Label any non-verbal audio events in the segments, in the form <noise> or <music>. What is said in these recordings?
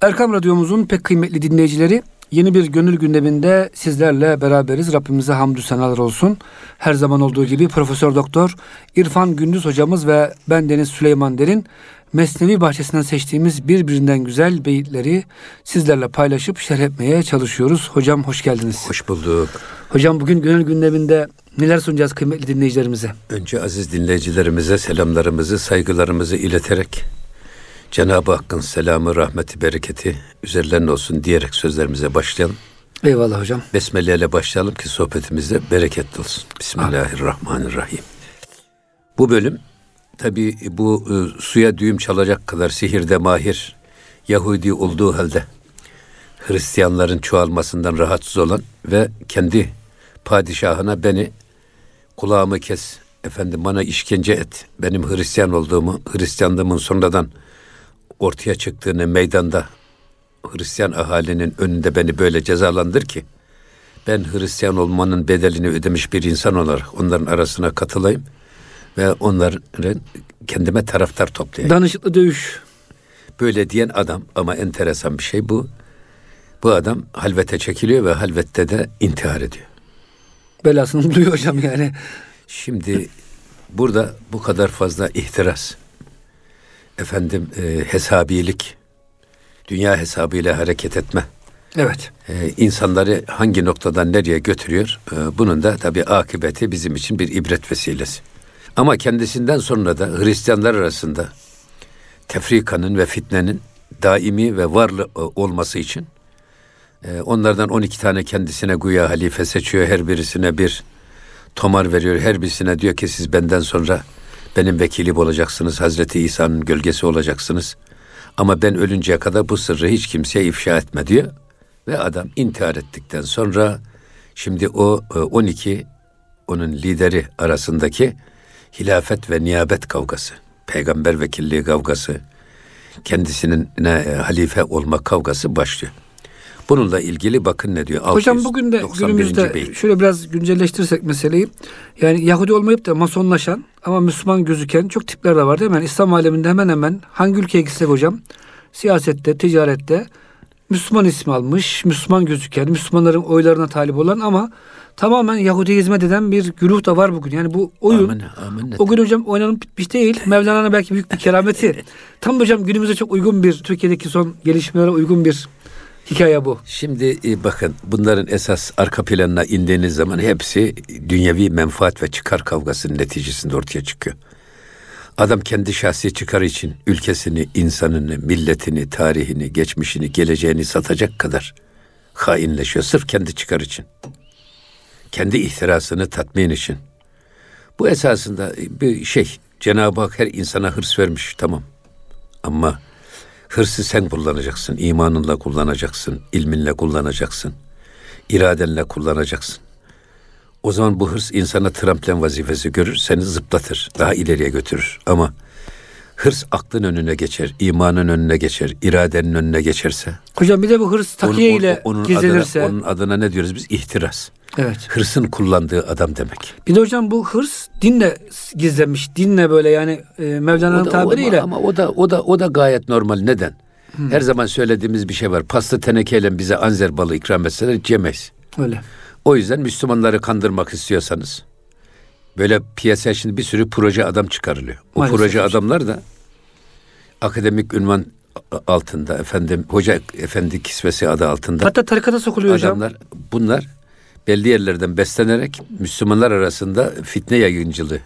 Erkam Radyomuzun pek kıymetli dinleyicileri yeni bir gönül gündeminde sizlerle beraberiz. Rabbimize hamdü senalar olsun. Her zaman olduğu gibi Profesör Doktor İrfan Gündüz hocamız ve ben Deniz Süleyman Derin Mesnevi bahçesinden seçtiğimiz birbirinden güzel beyitleri sizlerle paylaşıp şerh etmeye çalışıyoruz. Hocam hoş geldiniz. Hoş bulduk. Hocam bugün gönül gündeminde neler sunacağız kıymetli dinleyicilerimize? Önce aziz dinleyicilerimize selamlarımızı, saygılarımızı ileterek Cenab-ı Hakk'ın selamı, rahmeti, bereketi üzerlerine olsun diyerek sözlerimize başlayalım. Eyvallah hocam. Besmele ile başlayalım ki sohbetimizde bereketli olsun. Bismillahirrahmanirrahim. Bu bölüm tabi bu e, suya düğüm çalacak kadar sihirde mahir Yahudi olduğu halde Hristiyanların çoğalmasından rahatsız olan ve kendi padişahına beni kulağımı kes, efendim bana işkence et, benim Hristiyan olduğumu, Hristiyanlığımın sonradan ortaya çıktığını meydanda Hristiyan ahalinin önünde beni böyle cezalandır ki ben Hristiyan olmanın bedelini ödemiş bir insan olarak onların arasına katılayım ve onların kendime taraftar toplayayım. Danışıklı dövüş. Böyle diyen adam ama enteresan bir şey bu. Bu adam halvete çekiliyor ve halvette de intihar ediyor. Belasını buluyor hocam yani. Şimdi burada bu kadar fazla ihtiras, efendim e, hesabilik, dünya hesabıyla hareket etme. Evet. E, insanları hangi noktadan nereye götürüyor? E, bunun da tabii akıbeti bizim için bir ibret vesilesi. Ama kendisinden sonra da Hristiyanlar arasında tefrikanın ve fitnenin daimi ve varlı e, olması için e, onlardan 12 tane kendisine güya halife seçiyor. Her birisine bir tomar veriyor. Her birisine diyor ki siz benden sonra benim vekilim olacaksınız. Hazreti İsa'nın gölgesi olacaksınız. Ama ben ölünceye kadar bu sırrı hiç kimseye ifşa etme diyor. Ve adam intihar ettikten sonra şimdi o 12 e, onun lideri arasındaki hilafet ve niyabet kavgası, peygamber vekilliği kavgası, kendisinin ne, halife olma kavgası başlıyor. Bununla ilgili bakın ne diyor. Hocam bugün de günümüzde beyit. şöyle biraz güncelleştirirsek meseleyi. Yani Yahudi olmayıp da masonlaşan ama Müslüman gözüken çok tipler de var değil mi? Yani İslam aleminde hemen hemen hangi ülkeye gitsek hocam siyasette, ticarette Müslüman ismi almış, Müslüman gözüken, Müslümanların oylarına talip olan ama tamamen Yahudi'ye hizmet eden bir güruh da var bugün. Yani bu oyun amin, amin. o gün hocam oynanıp bitmiş değil. <laughs> Mevlana'nın belki büyük bir kerameti. Tam hocam günümüze çok uygun bir Türkiye'deki son gelişmelere uygun bir hikaye bu. Şimdi e, bakın bunların esas arka planına indiğiniz zaman hepsi dünyevi menfaat ve çıkar kavgasının neticesinde ortaya çıkıyor. Adam kendi şahsi çıkar için ülkesini, insanını, milletini, tarihini, geçmişini, geleceğini satacak kadar hainleşiyor. Sırf kendi çıkar için. Kendi ihtirasını tatmin için. Bu esasında bir şey. Cenab-ı Hak her insana hırs vermiş tamam. Ama hırsı sen kullanacaksın. imanınla kullanacaksın. ilminle kullanacaksın. iradenle kullanacaksın. O zaman bu hırs insana tramplen vazifesi görür, seni zıplatır, daha ileriye götürür. Ama hırs aklın önüne geçer, imanın önüne geçer, iradenin önüne geçerse. Hocam bir de bu hırs takiye ile onun, gizlenirse. Adına, onun adına ne diyoruz biz? İhtiras. Evet. Hırsın kullandığı adam demek. Bir de hocam bu hırs dinle gizlenmiş. Dinle böyle yani e, Mevlana'nın tabiriyle. Ama, ama o da o da o da gayet normal. Neden? Hmm. Her zaman söylediğimiz bir şey var. Pasta tenekeyle bize anzer balı ikram etseler yemeyiz. Öyle. O yüzden Müslümanları kandırmak istiyorsanız böyle piyasaya şimdi bir sürü proje adam çıkarılıyor. O Maalesef proje hocam. adamlar da akademik ünvan altında efendim hoca efendi kisvesi adı altında. Hatta tarikata sokuluyor adamlar, hocam. Bunlar belli yerlerden beslenerek Müslümanlar arasında fitne yaygıncılığı,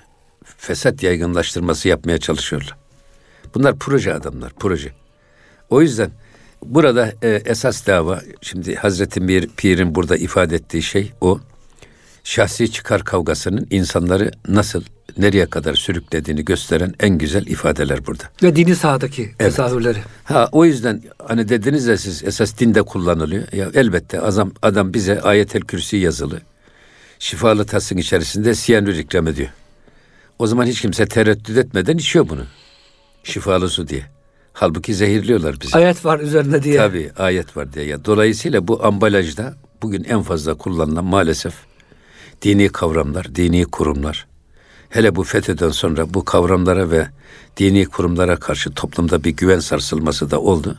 fesat yaygınlaştırması yapmaya çalışıyorlar. Bunlar proje adamlar, proje. O yüzden Burada e, esas dava şimdi Hazreti Mir Pir'in burada ifade ettiği şey o. Şahsi çıkar kavgasının insanları nasıl nereye kadar sürüklediğini gösteren en güzel ifadeler burada. Ve dini sahadaki evet. tesahürleri. Ha o yüzden hani dediniz ya siz esas dinde kullanılıyor. Ya elbette adam adam bize ayetel kürsi yazılı. Şifalı tasın içerisinde siyanür ikram ediyor. O zaman hiç kimse tereddüt etmeden içiyor bunu. Şifalı su diye. Halbuki zehirliyorlar bizi. Ayet var üzerinde diye. Tabii ayet var diye. Ya, dolayısıyla bu ambalajda bugün en fazla kullanılan maalesef dini kavramlar, dini kurumlar. Hele bu FETÖ'den sonra bu kavramlara ve dini kurumlara karşı toplumda bir güven sarsılması da oldu.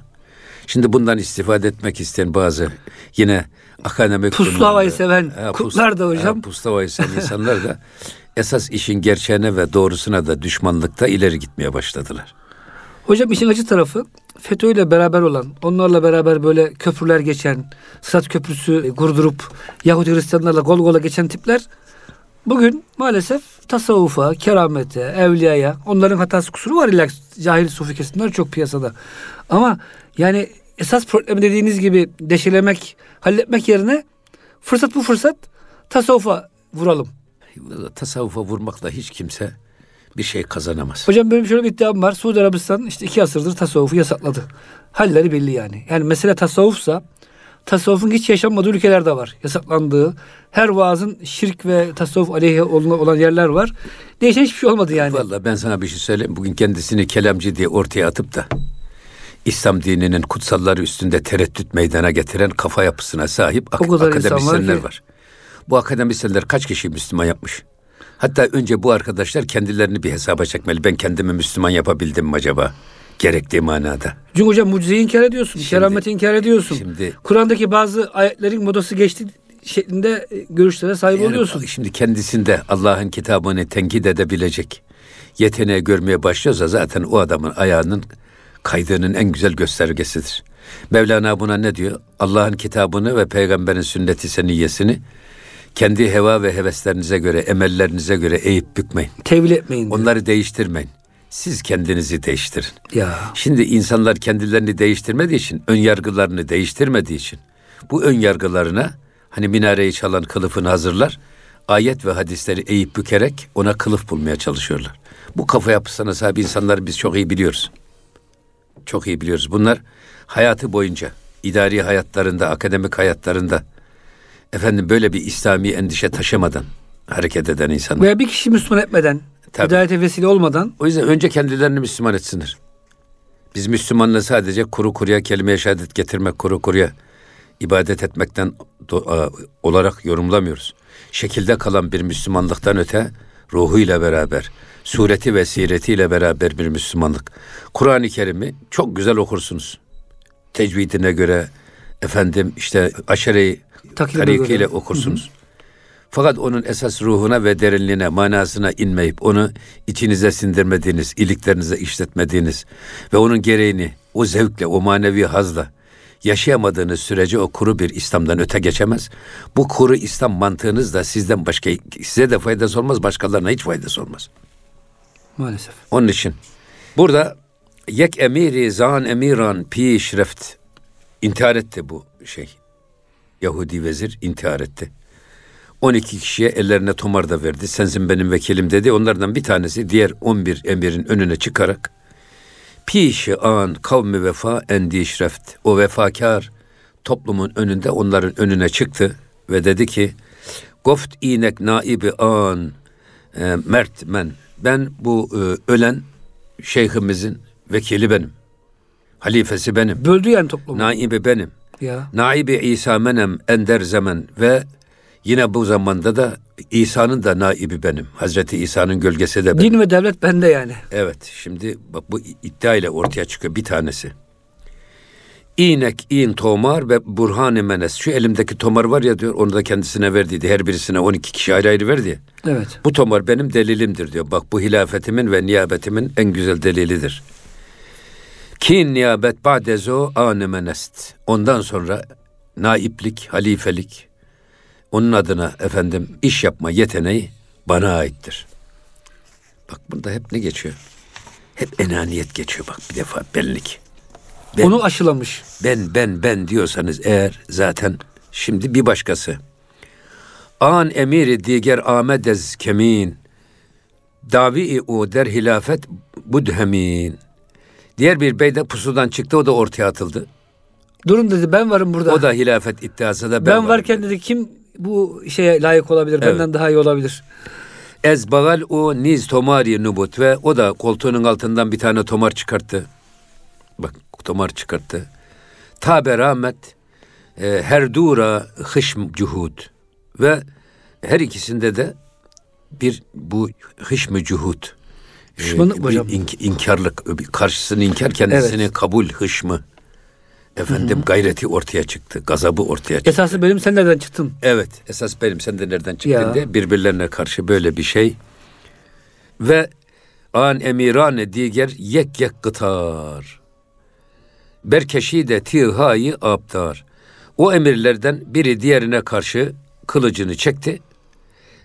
Şimdi bundan istifade etmek isteyen bazı yine akademik puslu havayı seven ha, kutlar da hocam. Ha, puslu havayı seven insanlar da esas işin gerçeğine ve doğrusuna da düşmanlıkta ileri gitmeye başladılar. Hocam işin acı tarafı FETÖ ile beraber olan, onlarla beraber böyle köprüler geçen, Sırat Köprüsü kurdurup Yahudi Hristiyanlarla gol gola geçen tipler bugün maalesef tasavvufa, keramete, evliyaya onların hatası kusuru var illa cahil sufi kesimler çok piyasada. Ama yani esas problemi dediğiniz gibi deşelemek, halletmek yerine fırsat bu fırsat tasavvufa vuralım. Tasavvufa vurmakla hiç kimse bir şey kazanamaz. Hocam benim şöyle bir iddiam var. Suudi Arabistan işte iki asırdır tasavvufu yasakladı. Halleri belli yani. Yani mesele tasavvufsa tasavvufun hiç yaşanmadığı ülkeler de var. Yasaklandığı. Her vaazın şirk ve tasavvuf aleyhi olan yerler var. Değişen hiçbir şey olmadı yani. Valla ben sana bir şey söyleyeyim. Bugün kendisini kelamcı diye ortaya atıp da İslam dininin kutsalları üstünde tereddüt meydana getiren kafa yapısına sahip ak- akademisyenler var, var. Bu akademisyenler kaç kişi Müslüman yapmış? Hatta önce bu arkadaşlar kendilerini bir hesaba çekmeli. Ben kendimi Müslüman yapabildim mi acaba? Gerektiği manada. Çünkü hocam mucizeyi inkar ediyorsun. Şimdi, kerameti inkar ediyorsun. Şimdi Kur'an'daki bazı ayetlerin modası geçti şeklinde e, görüşlere sahip yani, oluyorsun. Şimdi kendisinde Allah'ın kitabını tenkit edebilecek yeteneği görmeye başlıyorsa zaten o adamın ayağının kaydığının en güzel göstergesidir. Mevlana buna ne diyor? Allah'ın kitabını ve peygamberin sünneti seniyyesini kendi heva ve heveslerinize göre, emellerinize göre eğip bükmeyin. Tevil etmeyin. Diyor. Onları değiştirmeyin. Siz kendinizi değiştirin. Ya. Şimdi insanlar kendilerini değiştirmediği için, ön yargılarını değiştirmediği için bu ön yargılarına hani minareyi çalan kılıfını hazırlar. Ayet ve hadisleri eğip bükerek ona kılıf bulmaya çalışıyorlar. Bu kafa yapısına sahip insanları biz çok iyi biliyoruz. Çok iyi biliyoruz. Bunlar hayatı boyunca idari hayatlarında, akademik hayatlarında efendim böyle bir İslami endişe taşımadan hareket eden insanlar. Veya bir kişi Müslüman etmeden, Tabii. hidayete vesile olmadan. O yüzden önce kendilerini Müslüman etsinler. Biz Müslümanla sadece kuru kuruya kelime-i şehadet getirmek, kuru kuruya ibadet etmekten do- olarak yorumlamıyoruz. Şekilde kalan bir Müslümanlıktan öte ruhuyla beraber, sureti ve siretiyle beraber bir Müslümanlık. Kur'an-ı Kerim'i çok güzel okursunuz. Tecvidine göre, efendim işte aşere-i tarikiyle okursunuz. Hı hı. Fakat onun esas ruhuna ve derinliğine, manasına inmeyip onu içinize sindirmediğiniz, iliklerinize işletmediğiniz ve onun gereğini o zevkle, o manevi hazla yaşayamadığınız sürece o kuru bir İslam'dan öte geçemez. Bu kuru İslam mantığınız da sizden başka size de faydası olmaz, başkalarına hiç faydası olmaz. Maalesef. Onun için burada yek emiri zan emiran pi şreft intihar etti bu şey. Yahudi vezir intihar etti. 12 kişiye ellerine tomar da verdi. Sensin benim vekilim dedi. Onlardan bir tanesi diğer 11 emirin önüne çıkarak Pişi an kavmi vefa endi şreft. O vefakar toplumun önünde onların önüne çıktı ve dedi ki Goft inek naibi an e, mert men. Ben bu e, ölen şeyhimizin vekili benim. Halifesi benim. Böldü yani toplumu. Naibi benim. Ya. Naibi İsa menem ender zaman ve yine bu zamanda da İsa'nın da naibi benim. Hazreti İsa'nın gölgesi de benim. Din ve devlet bende yani. Evet. Şimdi bak bu iddia ile ortaya çıkıyor bir tanesi. İnek, in, tomar ve burhan menes. Şu elimdeki tomar var ya diyor onu da kendisine verdiydi. Her birisine 12 kişi ayrı ayrı verdi. Evet. Bu tomar benim delilimdir diyor. Bak bu hilafetimin ve niyabetimin en güzel delilidir. Kin niyabet ba'dezo anemenest. Ondan sonra naiplik, halifelik, onun adına efendim iş yapma yeteneği bana aittir. Bak burada hep ne geçiyor? Hep enaniyet geçiyor bak bir defa benlik. Ben, Onu aşılamış. Ben ben ben diyorsanız eğer zaten şimdi bir başkası. An emiri diğer amedez kemin. Davi o der hilafet budhemin. Diğer bir bey de pusudan çıktı o da ortaya atıldı. Durun dedi ben varım burada. O da hilafet iddiası da ben, ben varken dedi. dedi kim bu şeye layık olabilir evet. benden daha iyi olabilir. Ezbagal o niz tomari nubut ve o da koltuğunun altından bir tane tomar çıkarttı. Bak tomar çıkarttı. Tabe rahmet e, her dura hışm cuhud ve her ikisinde de bir bu hışmı cuhud Hışmanlık ee, hocam. İnk, inkarlık, karşısını inkar, kendisini evet. kabul hışmı Efendim gayreti ortaya çıktı. Gazabı ortaya çıktı. Esası benim sen nereden çıktın? Evet. Esas benim sen de nereden çıktın Ya. diye birbirlerine karşı böyle bir şey. Ve an emirane diğer yek yek kıtar. Berkeşi de tihayı abdar. O emirlerden biri diğerine karşı kılıcını çekti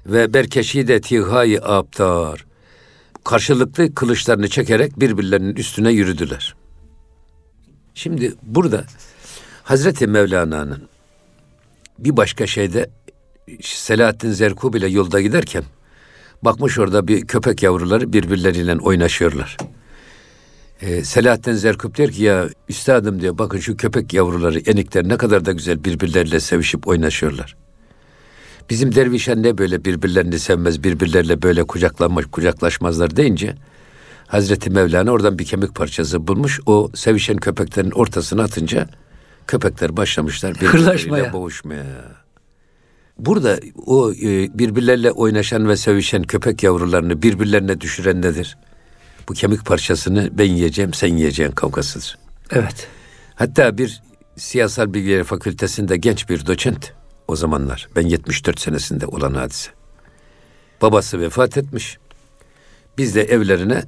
ve Berkeşi de tihayı abdar. Karşılıklı kılıçlarını çekerek birbirlerinin üstüne yürüdüler. Şimdi burada Hazreti Mevlana'nın bir başka şeyde Selahattin Zerkub ile yolda giderken bakmış orada bir köpek yavruları birbirleriyle oynaşıyorlar. Ee, Selahattin Zerkub diyor ki ya üstadım diyor bakın şu köpek yavruları enikler ne kadar da güzel birbirleriyle sevişip oynaşıyorlar. Bizim dervişler ne böyle birbirlerini sevmez, birbirleriyle böyle kucaklanmış, kucaklaşmazlar deyince Hazreti Mevlana oradan bir kemik parçası bulmuş. O sevişen köpeklerin ortasına atınca köpekler başlamışlar birbirleriyle boğuşmaya. Burada o e, birbirleriyle oynaşan ve sevişen köpek yavrularını birbirlerine düşüren nedir? Bu kemik parçasını ben yiyeceğim, sen yiyeceğin kavgasıdır. Evet. Hatta bir siyasal bilgileri fakültesinde genç bir doçent o zamanlar. Ben 74 senesinde olan hadise. Babası vefat etmiş. Biz de evlerine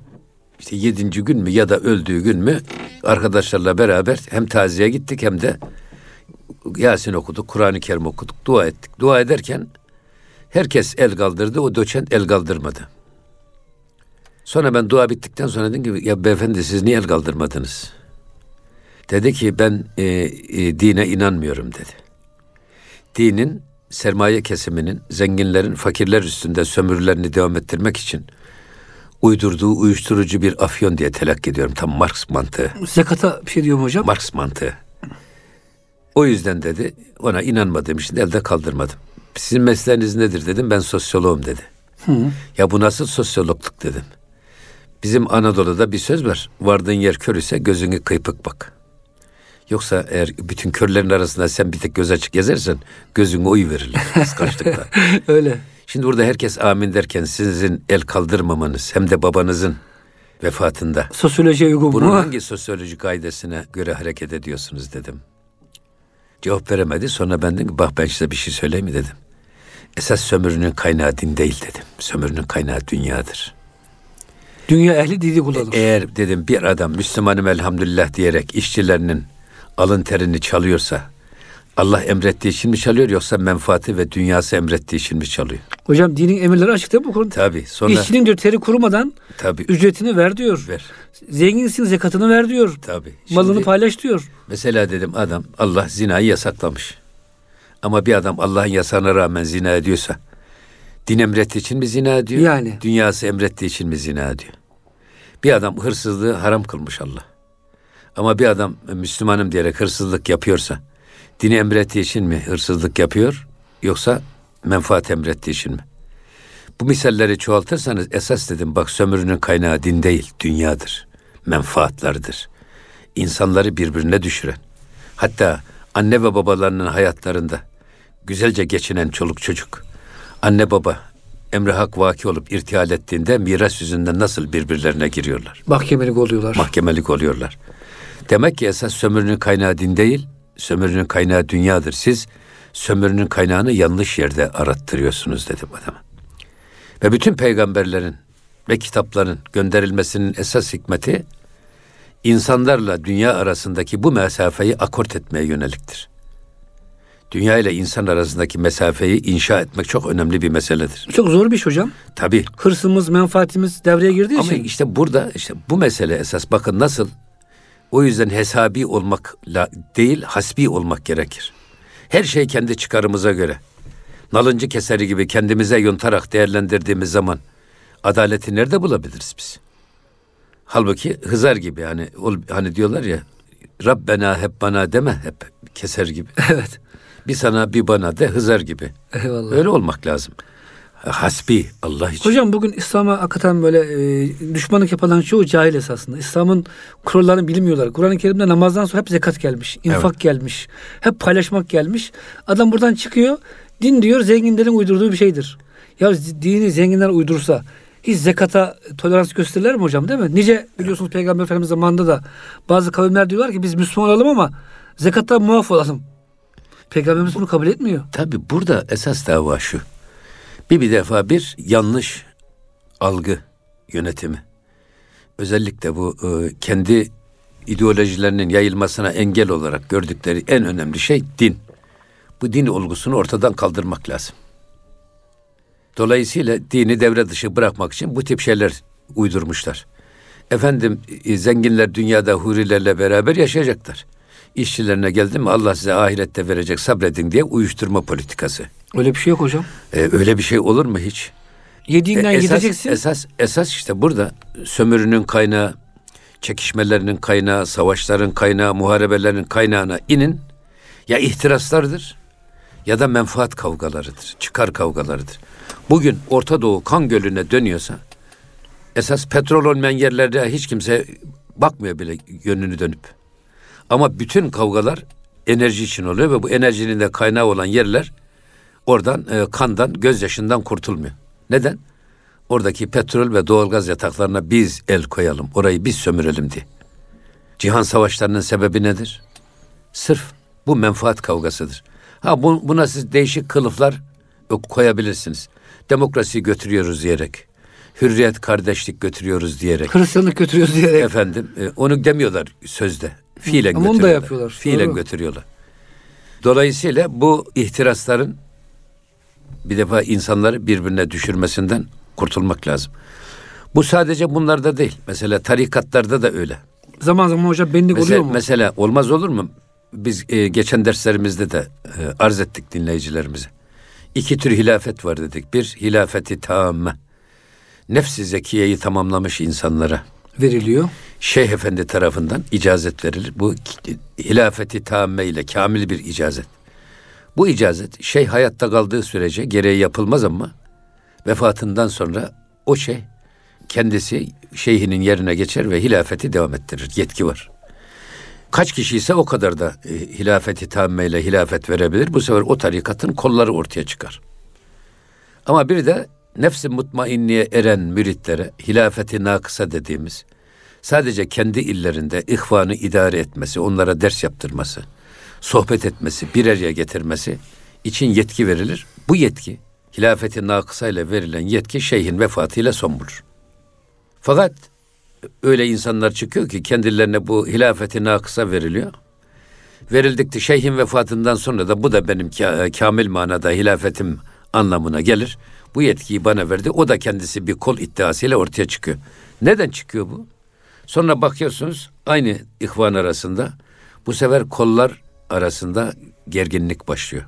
işte yedinci gün mü ya da öldüğü gün mü arkadaşlarla beraber hem taziye gittik hem de Yasin okuduk, Kur'an-ı Kerim okuduk, dua ettik. Dua ederken herkes el kaldırdı, o doçent el kaldırmadı. Sonra ben dua bittikten sonra dedim ki ya beyefendi siz niye el kaldırmadınız? Dedi ki ben e, e, dine inanmıyorum dedi. Dinin sermaye kesiminin, zenginlerin fakirler üstünde sömürülerini devam ettirmek için uydurduğu uyuşturucu bir afyon diye telakki ediyorum. Tam Marx mantığı. Zekata bir şey diyor mu hocam? Marx mantığı. O yüzden dedi ona inanmadığım için elde kaldırmadım. Sizin mesleğiniz nedir dedim ben sosyoloğum dedi. Ya bu nasıl sosyologluk dedim. Bizim Anadolu'da bir söz var. Vardığın yer kör ise gözünü kıypık bak. Yoksa eğer bütün körlerin arasında sen bir tek göz açık gezersen gözüne oy verilir kıskançlıkla. <laughs> Öyle. Şimdi burada herkes amin derken sizin el kaldırmamanız hem de babanızın vefatında Sosyolojiye uygun bunun mu? hangi sosyoloji kaidesine göre hareket ediyorsunuz dedim. Cevap veremedi. Sonra ben dedim ki bak ben size bir şey söyleyeyim mi dedim. Esas sömürünün kaynağı din değil dedim. Sömürünün kaynağı dünyadır. Dünya ehli didi kullanır. Eğer dedim bir adam Müslümanım elhamdülillah diyerek işçilerinin alın terini çalıyorsa Allah emrettiği için mi çalıyor yoksa menfaati ve dünyası emrettiği için mi çalıyor? Hocam dinin emirleri açık değil mi bu konuda? Tabi sonra İşçinin diyor teri kurumadan tabi ücretini ver diyor. ver. Zenginsin zekatını ver diyor. Tabi. Malını paylaş diyor. Mesela dedim adam Allah zinayı yasaklamış. Ama bir adam Allah'ın yasağına rağmen zina ediyorsa din emrettiği için mi zina ediyor? Yani. Dünyası emrettiği için mi zina ediyor? Bir adam hırsızlığı haram kılmış Allah. Ama bir adam Müslümanım diyerek hırsızlık yapıyorsa dini emrettiği için mi hırsızlık yapıyor yoksa menfaat emrettiği için mi? Bu misalleri çoğaltırsanız esas dedim bak sömürünün kaynağı din değil dünyadır. Menfaatlardır. İnsanları birbirine düşüren. Hatta anne ve babalarının hayatlarında güzelce geçinen çoluk çocuk. Anne baba emre hak vaki olup irtihal ettiğinde miras yüzünden nasıl birbirlerine giriyorlar? Mahkemelik oluyorlar. Mahkemelik oluyorlar. Demek ki esas sömürünün kaynağı din değil, sömürünün kaynağı dünyadır. Siz sömürünün kaynağını yanlış yerde arattırıyorsunuz dedim adama. Ve bütün peygamberlerin ve kitapların gönderilmesinin esas hikmeti insanlarla dünya arasındaki bu mesafeyi akort etmeye yöneliktir. Dünya ile insan arasındaki mesafeyi inşa etmek çok önemli bir meseledir. Çok zor bir iş hocam. Tabii. Hırsımız, menfaatimiz devreye girdiği Ama için. işte burada işte bu mesele esas bakın nasıl o yüzden hesabi olmakla değil hasbi olmak gerekir. Her şey kendi çıkarımıza göre. Nalıncı keseri gibi kendimize yontarak değerlendirdiğimiz zaman adaleti nerede bulabiliriz biz? Halbuki Hızar gibi hani hani diyorlar ya Rabbena hep bana deme hep keser gibi. Evet. Bir sana bir bana de Hızar gibi. Eyvallah. Öyle olmak lazım. Hasbi Allah için. Hocam bugün İslam'a hakikaten böyle e, düşmanlık yapanların çoğu cahil esasında. İslam'ın kurallarını bilmiyorlar. Kur'an-ı Kerim'de namazdan sonra hep zekat gelmiş. infak gelmiş. Hep paylaşmak gelmiş. Adam buradan çıkıyor. Din diyor zenginlerin uydurduğu bir şeydir. Ya dini zenginler uydursa hiç zekata tolerans gösterirler mi hocam değil mi? Nice biliyorsunuz Peygamber Efendimiz zamanında da bazı kavimler diyorlar ki biz Müslüman olalım ama Zekattan muaf olalım. Peygamberimiz bunu kabul etmiyor. Tabi burada esas dava şu. Bir bir defa bir yanlış algı yönetimi. Özellikle bu e, kendi ideolojilerinin yayılmasına engel olarak gördükleri en önemli şey din. Bu din olgusunu ortadan kaldırmak lazım. Dolayısıyla dini devre dışı bırakmak için bu tip şeyler uydurmuşlar. Efendim e, zenginler dünyada hurilerle beraber yaşayacaklar. İşçilerine geldi mi Allah size ahirette verecek sabredin diye uyuşturma politikası. Öyle bir şey yok hocam. Ee, öyle bir şey olur mu hiç? Yediğinden E, esas, gideceksin. Esas, esas işte burada sömürünün kaynağı, çekişmelerinin kaynağı, savaşların kaynağı, muharebelerin kaynağına inin. Ya ihtiraslardır ya da menfaat kavgalarıdır, çıkar kavgalarıdır. Bugün Orta Doğu kan gölüne dönüyorsa esas petrol olmayan yerlerde hiç kimse bakmıyor bile yönünü dönüp. Ama bütün kavgalar enerji için oluyor ve bu enerjinin de kaynağı olan yerler oradan e, kandan, gözyaşından kurtulmuyor. Neden? Oradaki petrol ve doğalgaz yataklarına biz el koyalım, orayı biz sömürelim diye. Cihan savaşlarının sebebi nedir? Sırf bu menfaat kavgasıdır. Ha bu, buna siz değişik kılıflar koyabilirsiniz. Demokrasi götürüyoruz diyerek, hürriyet, kardeşlik götürüyoruz diyerek. Hristiyanlık götürüyoruz diyerek. Efendim, e, onu demiyorlar sözde. Fiilen Ama onu da götürüyorlar. yapıyorlar, Fiilen doğru. götürüyorlar. Dolayısıyla bu ihtirasların bir defa insanları birbirine düşürmesinden kurtulmak lazım. Bu sadece bunlarda değil. Mesela tarikatlarda da öyle. Zaman zaman hocam benlik oluyor Mesela, mu? mesela olmaz olur mu? Biz e, geçen derslerimizde de e, arz ettik dinleyicilerimize. İki tür hilafet var dedik. Bir hilafeti tamme. Nefsi zekiyeyi tamamlamış insanlara Veriliyor. Şeyh Efendi tarafından icazet verilir. Bu hilafeti tamme ile kamil bir icazet. Bu icazet şeyh hayatta kaldığı sürece gereği yapılmaz ama vefatından sonra o şey kendisi şeyhinin yerine geçer ve hilafeti devam ettirir. Yetki var. Kaç kişi ise o kadar da e, hilafeti tamme ile hilafet verebilir. Bu sefer o tarikatın kolları ortaya çıkar. Ama bir de nefsi mutmainniye eren müritlere hilafeti nakısa dediğimiz sadece kendi illerinde ihvanı idare etmesi, onlara ders yaptırması, sohbet etmesi, bir araya getirmesi için yetki verilir. Bu yetki hilafeti nakısa ile verilen yetki şeyhin vefatıyla son bulur. Fakat öyle insanlar çıkıyor ki kendilerine bu hilafeti nakısa veriliyor. Verildikçe şeyhin vefatından sonra da bu da benim ka- kamil manada hilafetim anlamına gelir. Bu yetkiyi bana verdi. O da kendisi bir kol iddiasıyla ortaya çıkıyor. Neden çıkıyor bu? Sonra bakıyorsunuz aynı ihvan arasında bu sefer kollar arasında gerginlik başlıyor.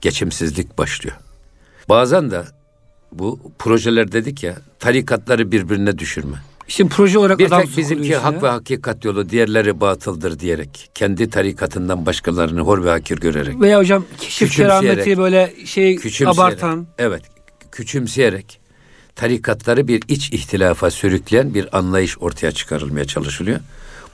Geçimsizlik başlıyor. Bazen de bu projeler dedik ya tarikatları birbirine düşürme. Şimdi proje olarak Bir tek bizimki sokuluyor hak ve hakikat yolu, diğerleri batıldır diyerek, kendi tarikatından başkalarını hor ve hakir görerek, Veya hocam keşif kerameti böyle şey abartan. evet, küçümseyerek tarikatları bir iç ihtilafa sürükleyen bir anlayış ortaya çıkarılmaya çalışılıyor.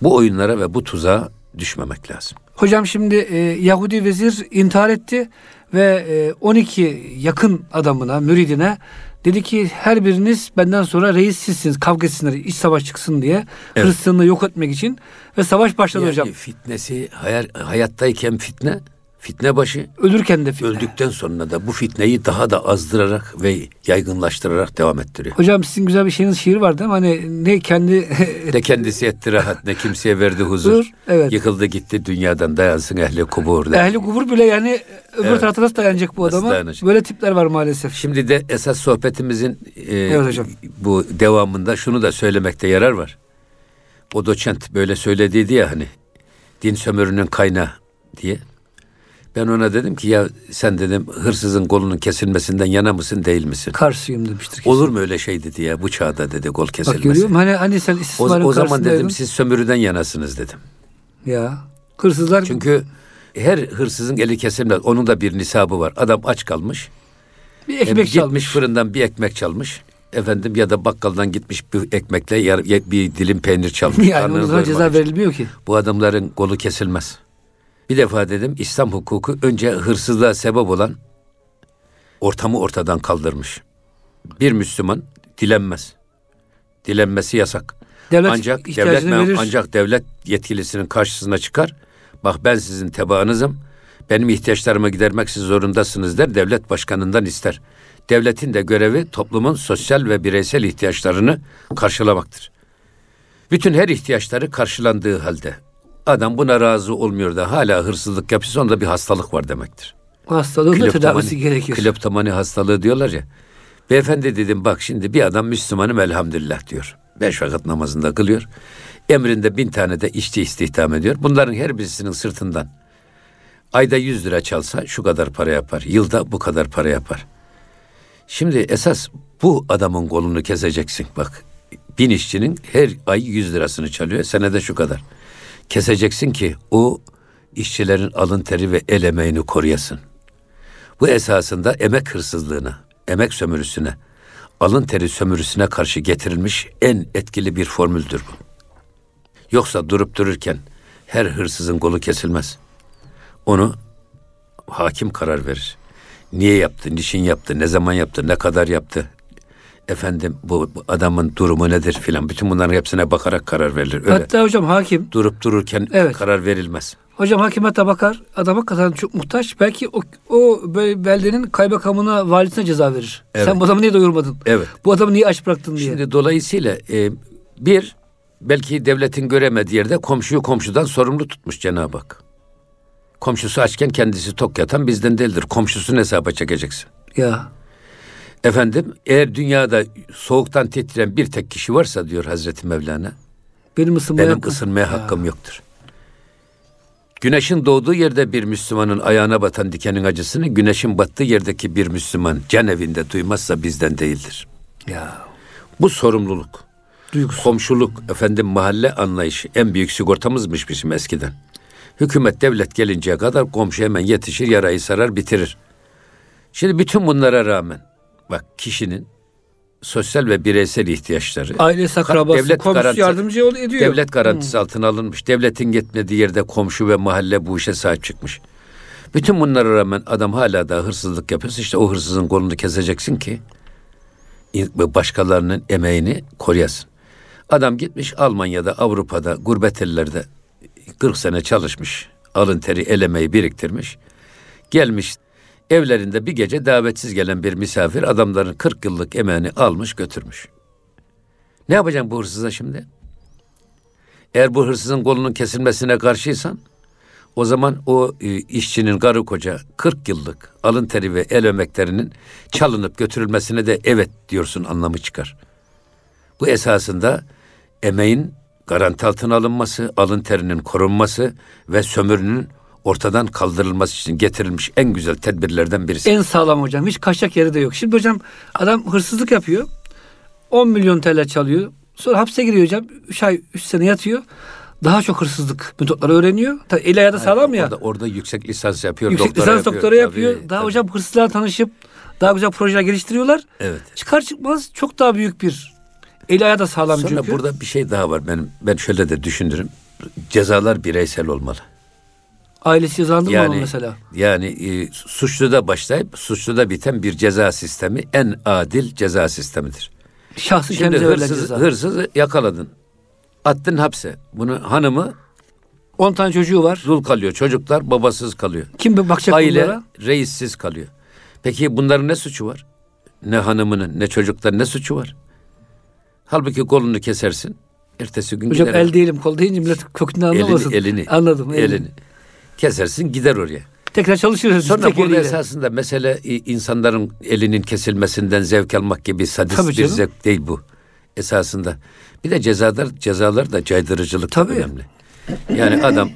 Bu oyunlara ve bu tuzağa düşmemek lazım. Hocam şimdi e, Yahudi vezir intihar etti ve e, 12 yakın adamına, müridine dedi ki her biriniz benden sonra reis sizsiniz. Kavga etsinler, iç savaş çıksın diye. Evet. Hristiyanlığı yok etmek için. Ve savaş başladı Yani hocam. fitnesi hayal, hayattayken fitne, fitne başı, Ölürken de fitne. öldükten sonra da bu fitneyi daha da azdırarak ve yaygınlaştırarak devam ettiriyor. Hocam sizin güzel bir şeyiniz şiir var değil mi? Hani ne kendi <laughs> Ne kendisi etti rahat ne kimseye verdi huzur. Dur, evet. Yıkıldı gitti dünyadan dayansın ehli kubur. ehli kubur bile yani öbür Evet. tarafta nasıl dayanacak bu adama? dayanacak? Böyle tipler var maalesef. Şimdi de esas sohbetimizin e, Evet hocam. bu devamında şunu da söylemekte yarar var. O doçent böyle söylediydi ya hani din sömürünün kaynağı diye. Ben ona dedim ki ya sen dedim hırsızın kolunun kesilmesinden yana mısın değil misin? Karşıyım demiştir. kesin. Olur mu öyle şey dedi ya bu çağda dedi kol Bak kesilmesi. görüyor musun? Hani, hani sen o, istismarın o zaman dedim siz sömürüden yanasınız dedim. Ya hırsızlar Çünkü her hırsızın eli kesilmez. Onun da bir nisabı var. Adam aç kalmış. bir E, ekmek gitmiş çalmış. fırından bir ekmek çalmış. Efendim ya da bakkaldan gitmiş bir ekmekle yar- ya- bir dilim peynir çalmış. <laughs> Yani ona ceza verilmiyor ki. Bu adamların kolu kesilmez. Bir defa dedim İslam hukuku önce hırsızlığa sebep olan ortamı ortadan kaldırmış. Bir Müslüman dilenmez. Dilenmesi yasak. Devlet ancak devlet verir. ancak devlet yetkilisinin karşısına çıkar. Bak ben sizin tebaanızım. Benim ihtiyaçlarımı gidermek siz zorundasınız der. Devlet başkanından ister. Devletin de görevi toplumun sosyal ve bireysel ihtiyaçlarını karşılamaktır. Bütün her ihtiyaçları karşılandığı halde adam buna razı olmuyor da hala hırsızlık yapıyorsa onda bir hastalık var demektir. Hastalığın da tedavisi gerekir. Kleptomani hastalığı diyorlar ya. Beyefendi dedim bak şimdi bir adam Müslümanım elhamdülillah diyor. Beş vakit namazında kılıyor. Emrinde bin tane de işçi istihdam ediyor. Bunların her birisinin sırtından ayda yüz lira çalsa şu kadar para yapar. Yılda bu kadar para yapar. Şimdi esas bu adamın kolunu keseceksin. Bak bin işçinin her ay yüz lirasını çalıyor. Senede şu kadar. Keseceksin ki o işçilerin alın teri ve el emeğini koruyasın. Bu esasında emek hırsızlığına, emek sömürüsüne, alın teri sömürüsüne karşı getirilmiş en etkili bir formüldür bu. Yoksa durup dururken her hırsızın kolu kesilmez. Onu hakim karar verir. Niye yaptı, niçin yaptı, ne zaman yaptı, ne kadar yaptı, efendim bu, bu adamın durumu nedir filan bütün bunların hepsine bakarak karar verilir. Öyle Hatta hocam hakim durup dururken Evet. karar verilmez. Hocam hakim hatta bakar adama kadar çok muhtaç. Belki o, o böyle beldenin kaymakamına valisine ceza verir. Evet. Sen bu adamı niye doyurmadın? Evet. Bu adamı niye aç bıraktın diye. Şimdi dolayısıyla e, bir belki devletin göremediği yerde komşuyu komşudan sorumlu tutmuş Cenab-ı Hak. Komşusu açken kendisi tok yatan bizden değildir. Komşusunu hesaba çekeceksin. ya Efendim eğer dünyada soğuktan titreyen bir tek kişi varsa diyor Hazreti Mevlana benim ısınmaya benim hakkım- ısınmaya hakkım yoktur. Güneşin doğduğu yerde bir Müslümanın ayağına batan dikenin acısını güneşin battığı yerdeki bir Müslüman can evinde duymazsa bizden değildir. Ya Bu sorumluluk, duygusu. komşuluk, efendim mahalle anlayışı en büyük sigortamızmış bizim eskiden. Hükümet devlet gelinceye kadar komşu hemen yetişir, yarayı sarar, bitirir. Şimdi bütün bunlara rağmen bak kişinin sosyal ve bireysel ihtiyaçları Ailesi, akrabası, devlet komşusu garanti- yardımcı ol- ediyor. devlet garantisi altına alınmış. Devletin gitmediği yerde komşu ve mahalle bu işe sahip çıkmış. Bütün bunlara rağmen adam hala da hırsızlık yapıyorsa işte o hırsızın kolunu keseceksin ki başkalarının emeğini koruyasın. Adam gitmiş Almanya'da, Avrupa'da, gurbet ellerde 40 sene çalışmış. Alın teri, el emeği biriktirmiş. Gelmiş evlerinde bir gece davetsiz gelen bir misafir adamların 40 yıllık emeğini almış götürmüş. Ne yapacaksın bu hırsıza şimdi? Eğer bu hırsızın kolunun kesilmesine karşıysan o zaman o e, işçinin karı koca 40 yıllık alın teri ve el emeklerinin çalınıp götürülmesine de evet diyorsun anlamı çıkar. Bu esasında emeğin garanti altına alınması, alın terinin korunması ve sömürünün ortadan kaldırılması için getirilmiş en güzel tedbirlerden birisi. En sağlam hocam. Hiç kaçacak yeri de yok. Şimdi hocam adam hırsızlık yapıyor. 10 milyon TL çalıyor. Sonra hapse giriyor hocam. 3 ay 3 sene yatıyor. Daha çok hırsızlık metotları öğreniyor. Tabii el ayağı da sağlam ya. Orada, orada yüksek lisans yapıyor, Yüksek doktora lisans yapıyor. doktora yapıyor. Tabii, daha tabii. hocam hırsızlarla tanışıp daha güzel projeler geliştiriyorlar. Evet. Çıkar çıkmaz çok daha büyük bir el ayağı da sağlam Sonra çünkü. burada bir şey daha var benim. Ben şöyle de düşünürüm. Cezalar bireysel olmalı. Ailesi cezalandırmamalı Yani mesela. yani e, suçluda başlayıp suçluda biten bir ceza sistemi en adil ceza sistemidir. Şahsı Şimdi hırsız, hırsızı yakaladın. Attın hapse. Bunu hanımı 10 tane çocuğu var. dul kalıyor. Çocuklar babasız kalıyor. Kim bakacak Aile bunlara? reissiz kalıyor. Peki bunların ne suçu var? Ne hanımının ne çocukların ne suçu var? Halbuki kolunu kesersin. Ertesi gün Hocam gider. el değilim kol deyince millet kökünden anlamasın. elini, elini, Anladım. Elini. elini. Kesersin gider oraya. Tekrar çalışıyoruz. Sonra tek burada esasında mesele i- insanların elinin kesilmesinden zevk almak gibi sadist bir zevk değil bu. Esasında. Bir de cezalar cezalar da caydırıcılık Tabii. önemli. Yani adam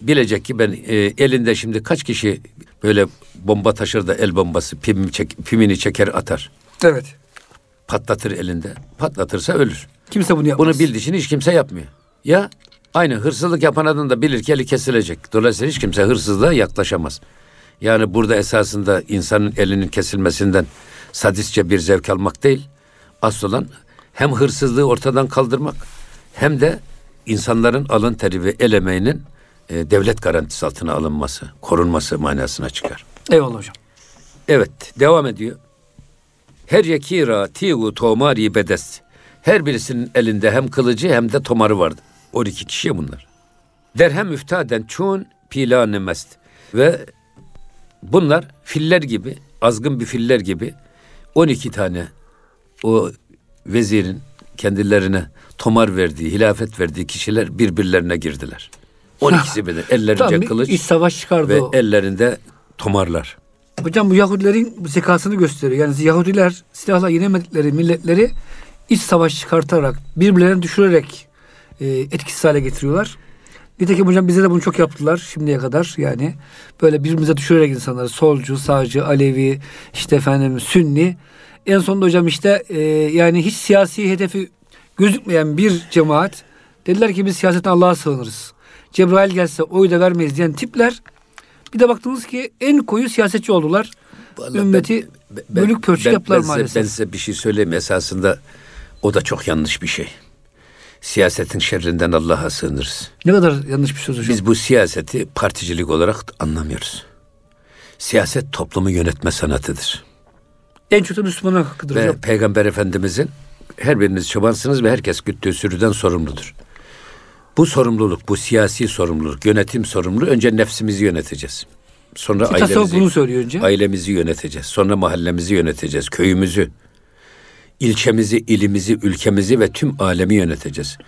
bilecek ki ben e, elinde şimdi kaç kişi böyle bomba taşır da el bombası pim çek, pimini çeker atar. Evet. Patlatır elinde. Patlatırsa ölür. Kimse bunu yapmaz. Bunu bildiği için hiç kimse yapmıyor. Ya aynı hırsızlık yapan adam da bilir ki eli kesilecek. Dolayısıyla hiç kimse hırsızlığa yaklaşamaz. Yani burada esasında insanın elinin kesilmesinden sadistçe bir zevk almak değil. Asıl olan hem hırsızlığı ortadan kaldırmak hem de insanların alın teri ve el emeğinin e, devlet garantisi altına alınması, korunması manasına çıkar. Eyvallah hocam. Evet, devam ediyor. Her yekira tigu tomari bedest. Her birisinin elinde hem kılıcı hem de tomarı vardı. 12 kişi bunlar. Derhem üftaden çun pilanı mest. Ve bunlar filler gibi, azgın bir filler gibi 12 tane o vezirin kendilerine tomar verdiği, hilafet verdiği kişiler birbirlerine girdiler. 12'si birden ellerinde Tam kılıç iç savaş çıkardı ve o. ellerinde tomarlar. Hocam bu Yahudilerin zekasını gösteriyor. Yani Yahudiler silahla yenemedikleri milletleri iç savaş çıkartarak, birbirlerini düşürerek e, etkisiz hale getiriyorlar. Nitekim hocam bize de bunu çok yaptılar şimdiye kadar. Yani böyle birbirimize düşürerek insanları solcu, sağcı, Alevi, işte efendim Sünni. En sonunda hocam işte e, yani hiç siyasi hedefi gözükmeyen bir cemaat dediler ki biz siyasetten Allah'a sığınırız. Cebrail gelse oy da vermeyiz diyen tipler bir de baktınız ki en koyu siyasetçi oldular. Vallahi Ümmeti ben- ben- bölük pörçük ben- yaptılar ben size- maalesef. Ben size bir şey söyleyeyim esasında o da çok yanlış bir şey. Siyasetin şerrinden Allah'a sığınırız. Ne kadar yanlış bir söz hocam. Biz bu siyaseti particilik olarak anlamıyoruz. Siyaset toplumu yönetme sanatıdır. en çok da Müslümanın hakkıdır Ve hocam. Peygamber Efendimizin her biriniz çobansınız ve herkes güttüğü sürüden sorumludur. Bu sorumluluk, bu siyasi sorumluluk, yönetim sorumluluğu önce nefsimizi yöneteceğiz. Sonra Ki ailemizi, bunu söylüyor önce. ailemizi yöneteceğiz. Sonra mahallemizi yöneteceğiz, köyümüzü, ilçemizi, ilimizi, ülkemizi ve tüm alemi yöneteceğiz.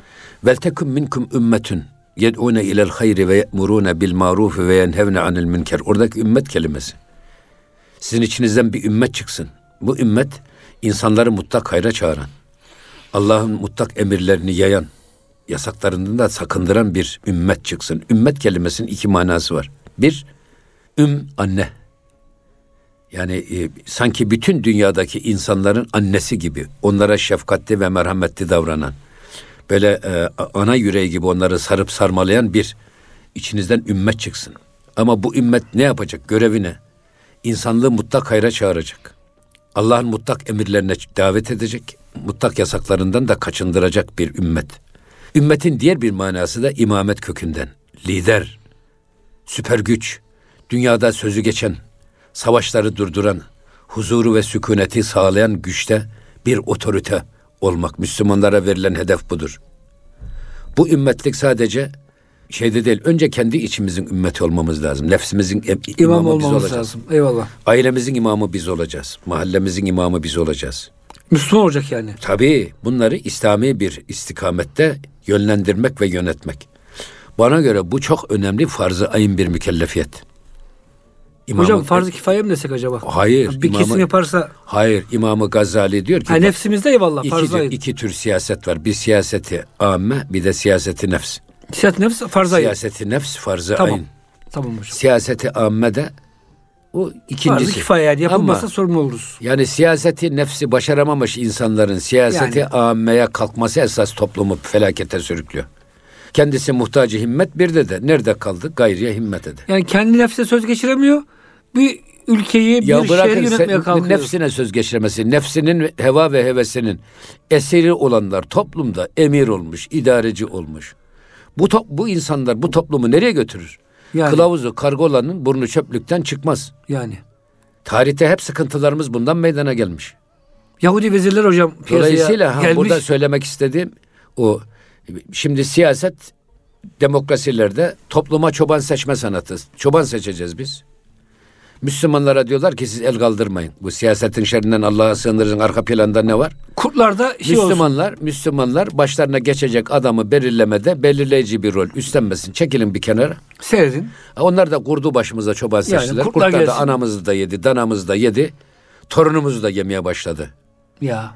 Vel tekum minkum ümmetun yed'une ilel hayri ve ye'murune bil maruf ve yenhevne anil münker. Oradaki ümmet kelimesi. Sizin içinizden bir ümmet çıksın. Bu ümmet insanları mutlak hayra çağıran, Allah'ın mutlak emirlerini yayan, yasaklarından da sakındıran bir ümmet çıksın. Ümmet kelimesinin iki manası var. Bir, üm anne. Yani e, sanki bütün dünyadaki insanların annesi gibi, onlara şefkatli ve merhametli davranan, böyle e, ana yüreği gibi onları sarıp sarmalayan bir içinizden ümmet çıksın. Ama bu ümmet ne yapacak? Görevi ne? İnsanlığı mutlak hayra çağıracak. Allah'ın mutlak emirlerine davet edecek, mutlak yasaklarından da kaçındıracak bir ümmet. Ümmetin diğer bir manası da imamet kökünden. Lider, süper güç, dünyada sözü geçen, savaşları durduran, huzuru ve sükuneti sağlayan güçte bir otorite olmak. Müslümanlara verilen hedef budur. Bu ümmetlik sadece şeyde değil, önce kendi içimizin ümmeti olmamız lazım. Nefsimizin em- İmam imamı biz olmamız olacağız. lazım. Eyvallah. Ailemizin imamı biz olacağız. Mahallemizin imamı biz olacağız. Müslüman olacak yani. Tabii bunları İslami bir istikamette yönlendirmek ve yönetmek. Bana göre bu çok önemli farz-ı ayın bir mükellefiyet. İmamı- Hocam farz-ı kifaye mi desek acaba? Hayır, Bir imamı- kesim yaparsa Hayır, İmamı Gazali diyor ki ha, nefsimizde eyvallah iki, farz-ı tür, ayın. iki tür siyaset var. Bir siyaseti amme, bir de siyaseti nefs. Siyaset nefs farz-ı ayın. Siyaseti nefs farz-ı Tamam. ayın. Tamam hocam. Siyaseti amme de o Farz-ı ikincisi. kifaye yani yapılmazsa Ama- sorumlu oluruz. Yani siyaseti nefsi başaramamış insanların siyaseti Yani. ammeye kalkması esas toplumu felakete sürüklüyor. Kendisi muhtacı himmet bir de de nerede kaldı? Gayriye himmet ede. Yani kendi nefse söz geçiremiyor. Bir ülkeyi, bir Ya şehri bırakın yönetmeye kalkıyor. nefsine söz geçiremesi, nefsinin heva ve hevesinin esiri olanlar toplumda emir olmuş, idareci olmuş. Bu to- bu insanlar bu toplumu nereye götürür? Yani. Kılavuzu kargolanın burnu çöplükten çıkmaz. Yani. Tarihte hep sıkıntılarımız bundan meydana gelmiş. Yahudi vezirler hocam Dolayısıyla ha, gelmiş. burada söylemek istediğim o şimdi siyaset demokrasilerde topluma çoban seçme sanatı. Çoban seçeceğiz biz. Müslümanlara diyorlar ki siz el kaldırmayın. Bu siyasetin şerrinden Allah'a sığınırın arka planda ne var? Kurtlarda şey olsun. Müslümanlar, Müslümanlar başlarına geçecek adamı belirlemede belirleyici bir rol üstlenmesin. Çekilin bir kenara. Seyredin. Onlar da kurdu başımıza çoban Yani seçtiler. kurtlar Kurtlar da anamızı da yedi, danamızı da yedi. Torunumuzu da yemeye başladı. Ya.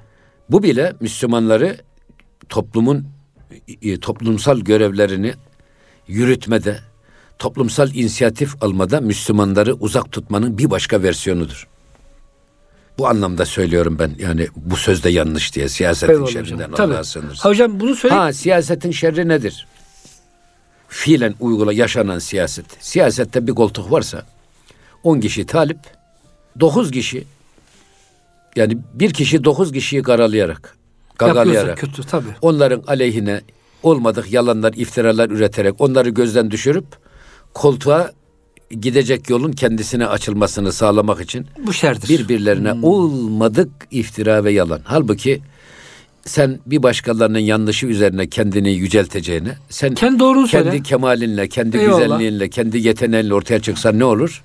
Bu bile Müslümanları toplumun e, toplumsal görevlerini yürütmede, toplumsal inisiyatif almada Müslümanları uzak tutmanın bir başka versiyonudur. Bu anlamda söylüyorum ben. Yani bu söz de yanlış diye siyasetin Eyvallah şerrinden hocam. Allah'a sığınırız. Ha hocam bunu söyle. Ha siyasetin şerri nedir? Fiilen uygula yaşanan siyaset. Siyasette bir koltuk varsa 10 kişi talip, 9 kişi yani bir kişi 9 kişiyi karalayarak, gagalayarak kötü tabii. onların aleyhine olmadık yalanlar, iftiralar üreterek onları gözden düşürüp koltuğa gidecek yolun kendisine açılmasını sağlamak için Bu şerdir. birbirlerine olmadık iftira ve yalan. Halbuki sen bir başkalarının yanlışı üzerine kendini yücelteceğine sen kendi doğrunu kendi söyle. kemalinle, kendi Eyvallah. güzelliğinle, kendi yeteneğinle ortaya çıksan ne olur?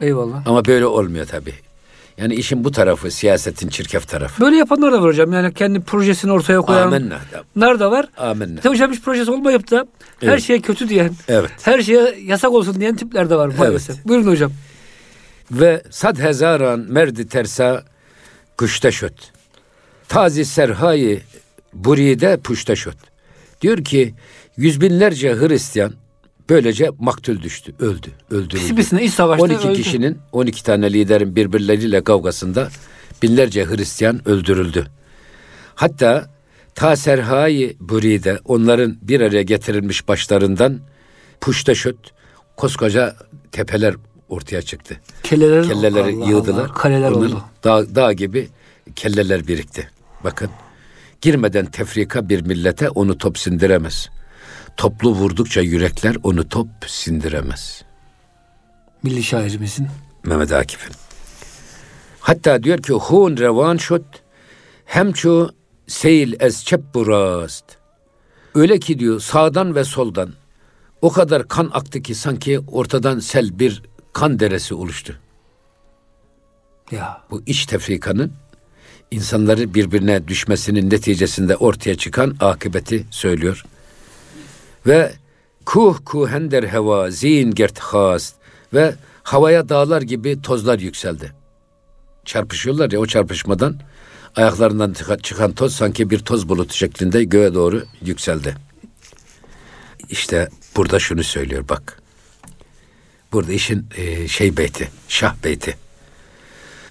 Eyvallah. Ama böyle olmuyor tabii. Yani işin bu tarafı, siyasetin çirkef tarafı. Böyle yapanlar da var hocam. Yani kendi projesini ortaya koyan. Amenna. Nar da var. Amenna. İşte hocam hiç projesi olmayıp da her Evet. şeye kötü diyen, Evet. her şeye yasak olsun diyen tipler de var maalesef. Buyurun hocam. Ve sad hezaran merdi tersa kuşta şöt. Tazi serhayi buride puşta şöt. Diyor ki yüz binlerce Hristiyan böylece maktul düştü, öldü, öldürüldü. Sibisine iç savaşta 12 öldü. kişinin 12 tane liderin birbirleriyle kavgasında binlerce Hristiyan öldürüldü. Hatta ta serhayi buride onların bir araya getirilmiş başlarından puştaşöt koskoca tepeler ortaya çıktı. Kelleler, Kelleleri Allah yığdılar. Allah, kaleler Onların oldu. Dağ, dağ gibi kelleler birikti. Bakın girmeden tefrika bir millete onu top sindiremez. Toplu vurdukça yürekler onu top sindiremez. Milli şairimizin. Mehmet Akif'in. Hatta diyor ki hun revan şut hem çu seyil ez çep burast. Öyle ki diyor sağdan ve soldan o kadar kan aktı ki sanki ortadan sel bir kan deresi oluştu. Ya Bu iç tefrikanın insanları birbirine düşmesinin neticesinde ortaya çıkan akıbeti söylüyor. Ve kuh kuhender heva zin gert hast ve havaya dağlar gibi tozlar yükseldi. Çarpışıyorlar ya o çarpışmadan ayaklarından çıkan- toz sanki bir toz bulutu şeklinde göğe doğru yükseldi. İşte burada şunu söylüyor bak. Burada işin e, şey beyti, şah beyti.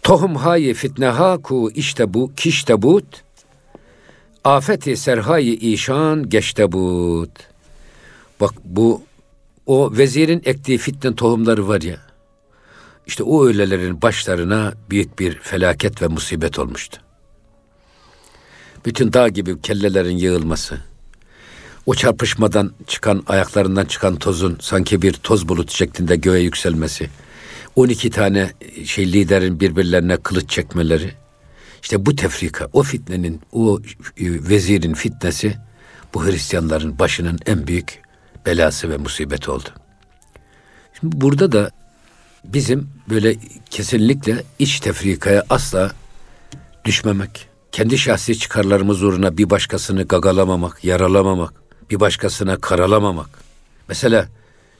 Tohum hayi fitne ha ku işte bu kişte but. Afeti serhayi işan geçte but. Bak bu o vezirin ektiği fitne tohumları var ya. İşte o öğlelerin başlarına büyük bir felaket ve musibet olmuştu. Bütün dağ gibi kellelerin yığılması, o çarpışmadan çıkan ayaklarından çıkan tozun sanki bir toz bulut şeklinde göğe yükselmesi, 12 tane şey liderin birbirlerine kılıç çekmeleri, işte bu tefrika, o fitnenin, o e, vezirin fitnesi bu Hristiyanların başının en büyük belası ve musibeti oldu. Şimdi burada da bizim böyle kesinlikle iç tefrikaya asla düşmemek, kendi şahsi çıkarlarımız uğruna bir başkasını gagalamamak, yaralamamak, bir başkasına karalamamak. Mesela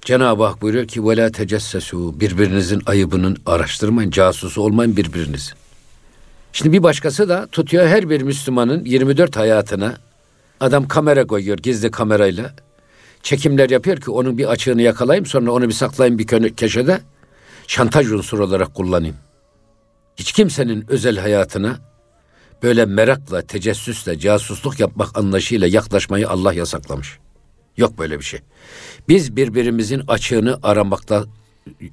Cenab-ı Hak buyuruyor ki وَلَا تَجَسَّسُوا Birbirinizin ayıbının araştırmayın, casusu olmayın birbirinizin. Şimdi bir başkası da tutuyor her bir Müslümanın 24 hayatına adam kamera koyuyor gizli kamerayla. Çekimler yapıyor ki onun bir açığını yakalayayım sonra onu bir saklayayım bir kö- köşede şantaj unsuru olarak kullanayım. Hiç kimsenin özel hayatına böyle merakla, tecessüsle, casusluk yapmak anlayışıyla yaklaşmayı Allah yasaklamış. Yok böyle bir şey. Biz birbirimizin açığını aramakla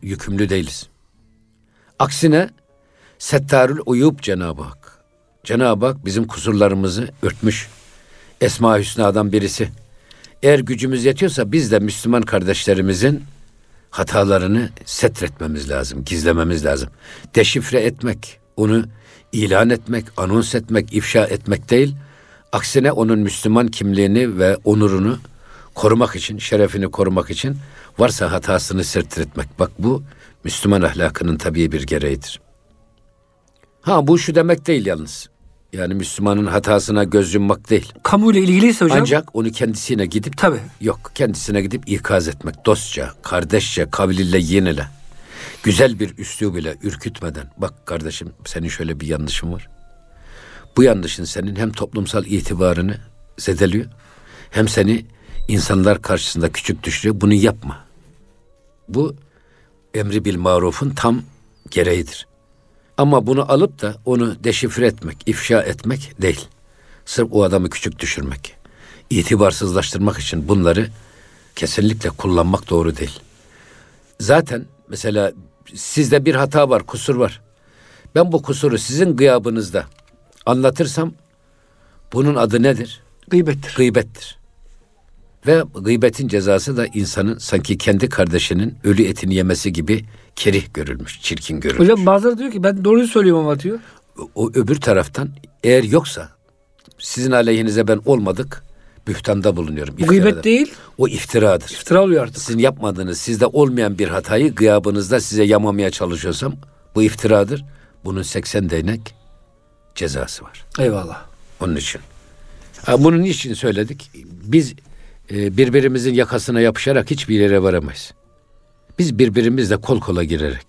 yükümlü değiliz. Aksine Settarül Uyub Cenab-ı Hak. Cenab-ı Hak bizim kusurlarımızı örtmüş. Esma Hüsna'dan birisi. Eğer gücümüz yetiyorsa biz de Müslüman kardeşlerimizin hatalarını setretmemiz lazım, gizlememiz lazım. Deşifre etmek, onu ilan etmek, anons etmek, ifşa etmek değil, aksine onun Müslüman kimliğini ve onurunu korumak için, şerefini korumak için varsa hatasını sertretmek. Bak bu Müslüman ahlakının tabii bir gereğidir. Ha bu şu demek değil yalnız. Yani Müslümanın hatasına göz yummak değil. Kamuyla ilgiliyse hocam. Ancak onu kendisine gidip Tabii. yok kendisine gidip ikaz etmek dostça, kardeşçe, kavliyle yenile. Güzel bir üslub ile ürkütmeden bak kardeşim senin şöyle bir yanlışın var. Bu yanlışın senin hem toplumsal itibarını zedeliyor hem seni insanlar karşısında küçük düşürüyor. Bunu yapma. Bu emri bil marufun tam gereğidir. Ama bunu alıp da onu deşifre etmek, ifşa etmek değil. Sırf o adamı küçük düşürmek. İtibarsızlaştırmak için bunları kesinlikle kullanmak doğru değil. Zaten mesela sizde bir hata var, kusur var. Ben bu kusuru sizin gıyabınızda anlatırsam bunun adı nedir? Gıybettir. Gıybettir. Ve gıybetin cezası da insanın sanki kendi kardeşinin ölü etini yemesi gibi kerih görülmüş, çirkin görülmüş. Hocam bazıları diyor ki ben doğruyu söylüyorum ama diyor. o öbür taraftan eğer yoksa Sizin aleyhinize ben olmadık. Bühtanda bulunuyorum. Bu gıybet iftiradır. değil, O iftiradır. iftira oluyor artık. Sizin yapmadığınız, sizde olmayan bir hatayı gıyabınızda size yamamaya çalışıyorsam bu iftiradır. Bunun 80 değnek cezası var. Eyvallah. Onun için. Bunun için söyledik? Biz birbirimizin yakasına yapışarak hiçbir yere varamayız. Biz birbirimizle kol kola girerek,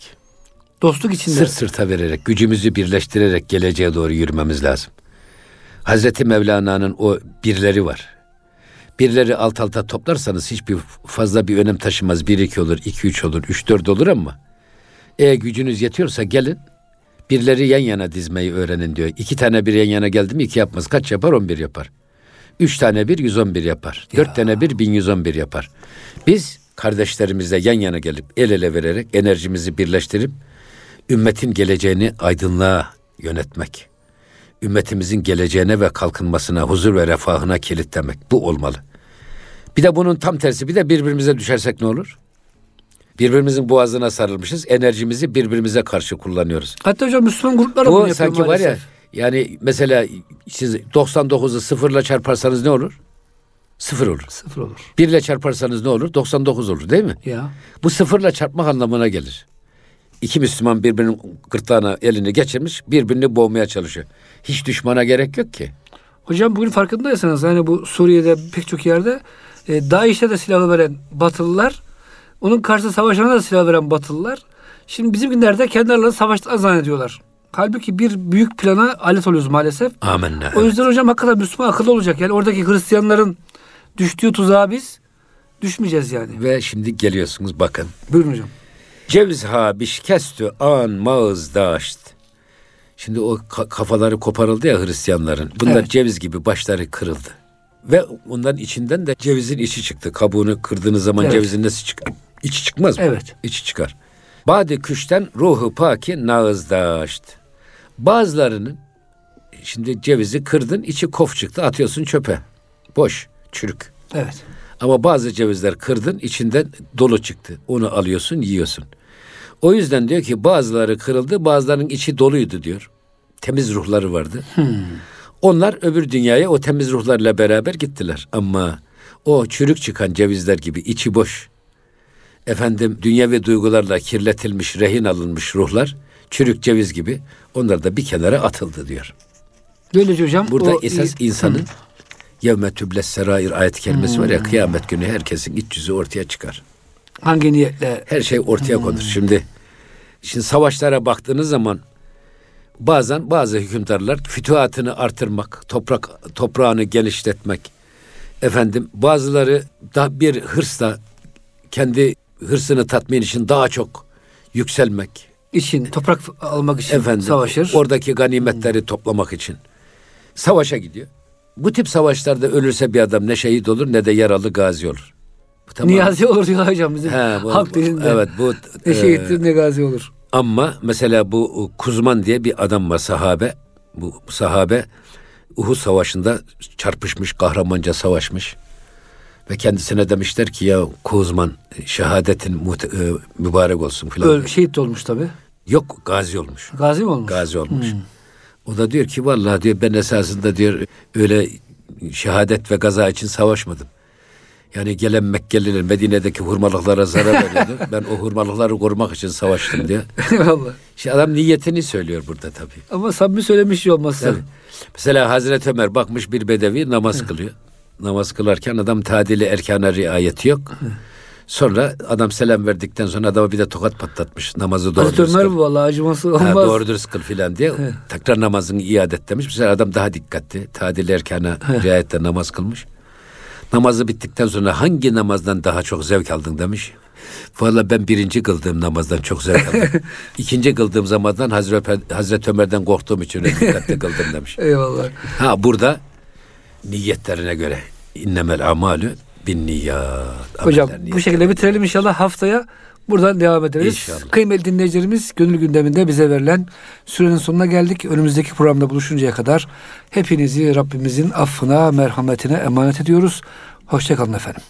Dostluk içinde. sırt sırta vererek, gücümüzü birleştirerek geleceğe doğru yürümemiz lazım. Hazreti Mevlana'nın o birleri var. Birleri alt alta toplarsanız hiçbir fazla bir önem taşımaz. Bir iki olur, iki üç olur, üç dört olur ama eğer gücünüz yetiyorsa gelin birleri yan yana dizmeyi öğrenin diyor. İki tane bir yan yana geldi mi iki yapmaz. Kaç yapar? On bir yapar. Üç tane bir yüz on bir yapar. Dört tane bir bin yüz on bir yapar. Biz kardeşlerimizle yan yana gelip el ele vererek enerjimizi birleştirip ümmetin geleceğini aydınlığa yönetmek. Ümmetimizin geleceğine ve kalkınmasına, huzur ve refahına kilitlemek. Bu olmalı. Bir de bunun tam tersi bir de birbirimize düşersek ne olur? Birbirimizin boğazına sarılmışız. Enerjimizi birbirimize karşı kullanıyoruz. Hatta hocam Müslüman gruplar da bunu Bu yapıyor sanki var ya maalesef. Yani mesela siz 99'u sıfırla çarparsanız ne olur? Sıfır olur. Sıfır olur. Bir ile çarparsanız ne olur? 99 olur değil mi? Ya. Bu sıfırla çarpmak anlamına gelir. İki Müslüman birbirinin gırtlağına elini geçirmiş, birbirini boğmaya çalışıyor. Hiç düşmana gerek yok ki. Hocam bugün farkındaysanız hani bu Suriye'de pek çok yerde e, DAEŞ'e de silahı veren Batılılar, onun karşısında savaşana da silah veren Batılılar. Şimdi bizim günlerde kendi aralarında savaştığı zannediyorlar. Halbuki bir büyük plana alet oluyoruz maalesef. Amenna. O yüzden hocam hakikaten Müslüman akıllı olacak. Yani oradaki Hristiyanların düştüğü tuzağa biz düşmeyeceğiz yani. Ve şimdi geliyorsunuz bakın. Buyurun hocam. Ceviz ha bişkestü an mağız daşt. Şimdi o ka- kafaları koparıldı ya Hristiyanların. Bunlar Evet. ceviz gibi başları kırıldı. Ve onların içinden de cevizin içi çıktı. Kabuğunu kırdığınız zaman Evet. cevizin nesi çıkar? İçi çıkmaz mı? Evet. İçi çıkar. Badi küşten ruhu paki nağız daşt. Bazılarının şimdi cevizi kırdın içi kof çıktı atıyorsun çöpe. Boş, çürük. Evet. Ama bazı cevizler kırdın içinden dolu çıktı. Onu alıyorsun yiyorsun. O yüzden diyor ki bazıları kırıldı bazılarının içi doluydu diyor. Temiz ruhları vardı. Onlar öbür dünyaya o temiz ruhlarla beraber gittiler. Ama o çürük çıkan cevizler gibi içi boş. Efendim dünyevi duygularla kirletilmiş, rehin alınmış ruhlar çürük ceviz gibi onlar da bir kenara atıldı diyor. Böylece hocam Burada o- esas insanın yevme tübles serair ayet kelimesi var ya kıyamet günü herkesin iç yüzü ortaya çıkar. hangi niyetle Her şey ortaya konur. Şimdi şimdi savaşlara baktığınız zaman bazen bazı hükümdarlar fütuhatını artırmak, toprak toprağını genişletmek. Efendim bazıları da bir hırsla kendi hırsını tatmin için daha çok yükselmek. İçin toprak almak için Efendim savaşır. oradaki ganimetleri toplamak için savaşa gidiyor. Bu tip savaşlarda ölürse bir adam ne şehit olur ne de yaralı gazi olur. Bu tamam. Niyazi olur diyor hocam bizim He, bu- halk dilinde. Evet bu Ne e, şehittir ne gazi olur. ama mesela bu Kuzman diye bir adam var sahabe. Bu sahabe Uhud Savaşı'nda çarpışmış, kahramanca savaşmış. Ve kendisine demişler ki ya Kuzman şehadetin muhte- e, mübarek olsun filan. Öl, şehit olmuş tabi. Yok gazi olmuş. Gazi mi olmuş? Gazi olmuş. O da diyor ki vallahi diyor ben esasında diyor öyle şehadet ve gaza için savaşmadım. Yani gelen Mekkeliler Medine'deki hurmalıklara zarar veriyordu. <laughs> ben o hurmalıkları korumak için savaştım diye. Eyvallah. İşte adam niyetini söylüyor burada tabii. Ama samimi söylemiş olması. Tabii. Mesela Hazreti Ömer bakmış bir bedevi namaz kılıyor. Namaz kılarken adam tadili erkana riayeti yok. Sonra adam selam verdikten sonra adama bir de tokat patlatmış. Namazı doğru dürüst kıl. vallahi acıması Ha, olmaz. doğru dürüst kıl filan diye tekrar namazını iade et demiş. Mesela adam daha dikkatli. Tadil erkana riayetle namaz kılmış. Namazı bittikten sonra hangi namazdan daha çok zevk aldın demiş. Valla ben birinci kıldığım namazdan çok zevk aldım. <laughs> İkinci kıldığım zamandan Hazreti, Hazreti Ömer'den korktuğum için dikkatli kıldım demiş. <laughs> Eyvallah. Ha burada niyetlerine göre innemel amalü bin niyat. Hocam bu şekilde bitirelim inşallah haftaya buradan devam ederiz. İnşallah. Kıymetli dinleyicilerimiz gönül gündeminde bize verilen sürenin sonuna geldik. Önümüzdeki programda buluşuncaya kadar hepinizi Rabbimizin affına, merhametine emanet ediyoruz. Hoşçakalın efendim.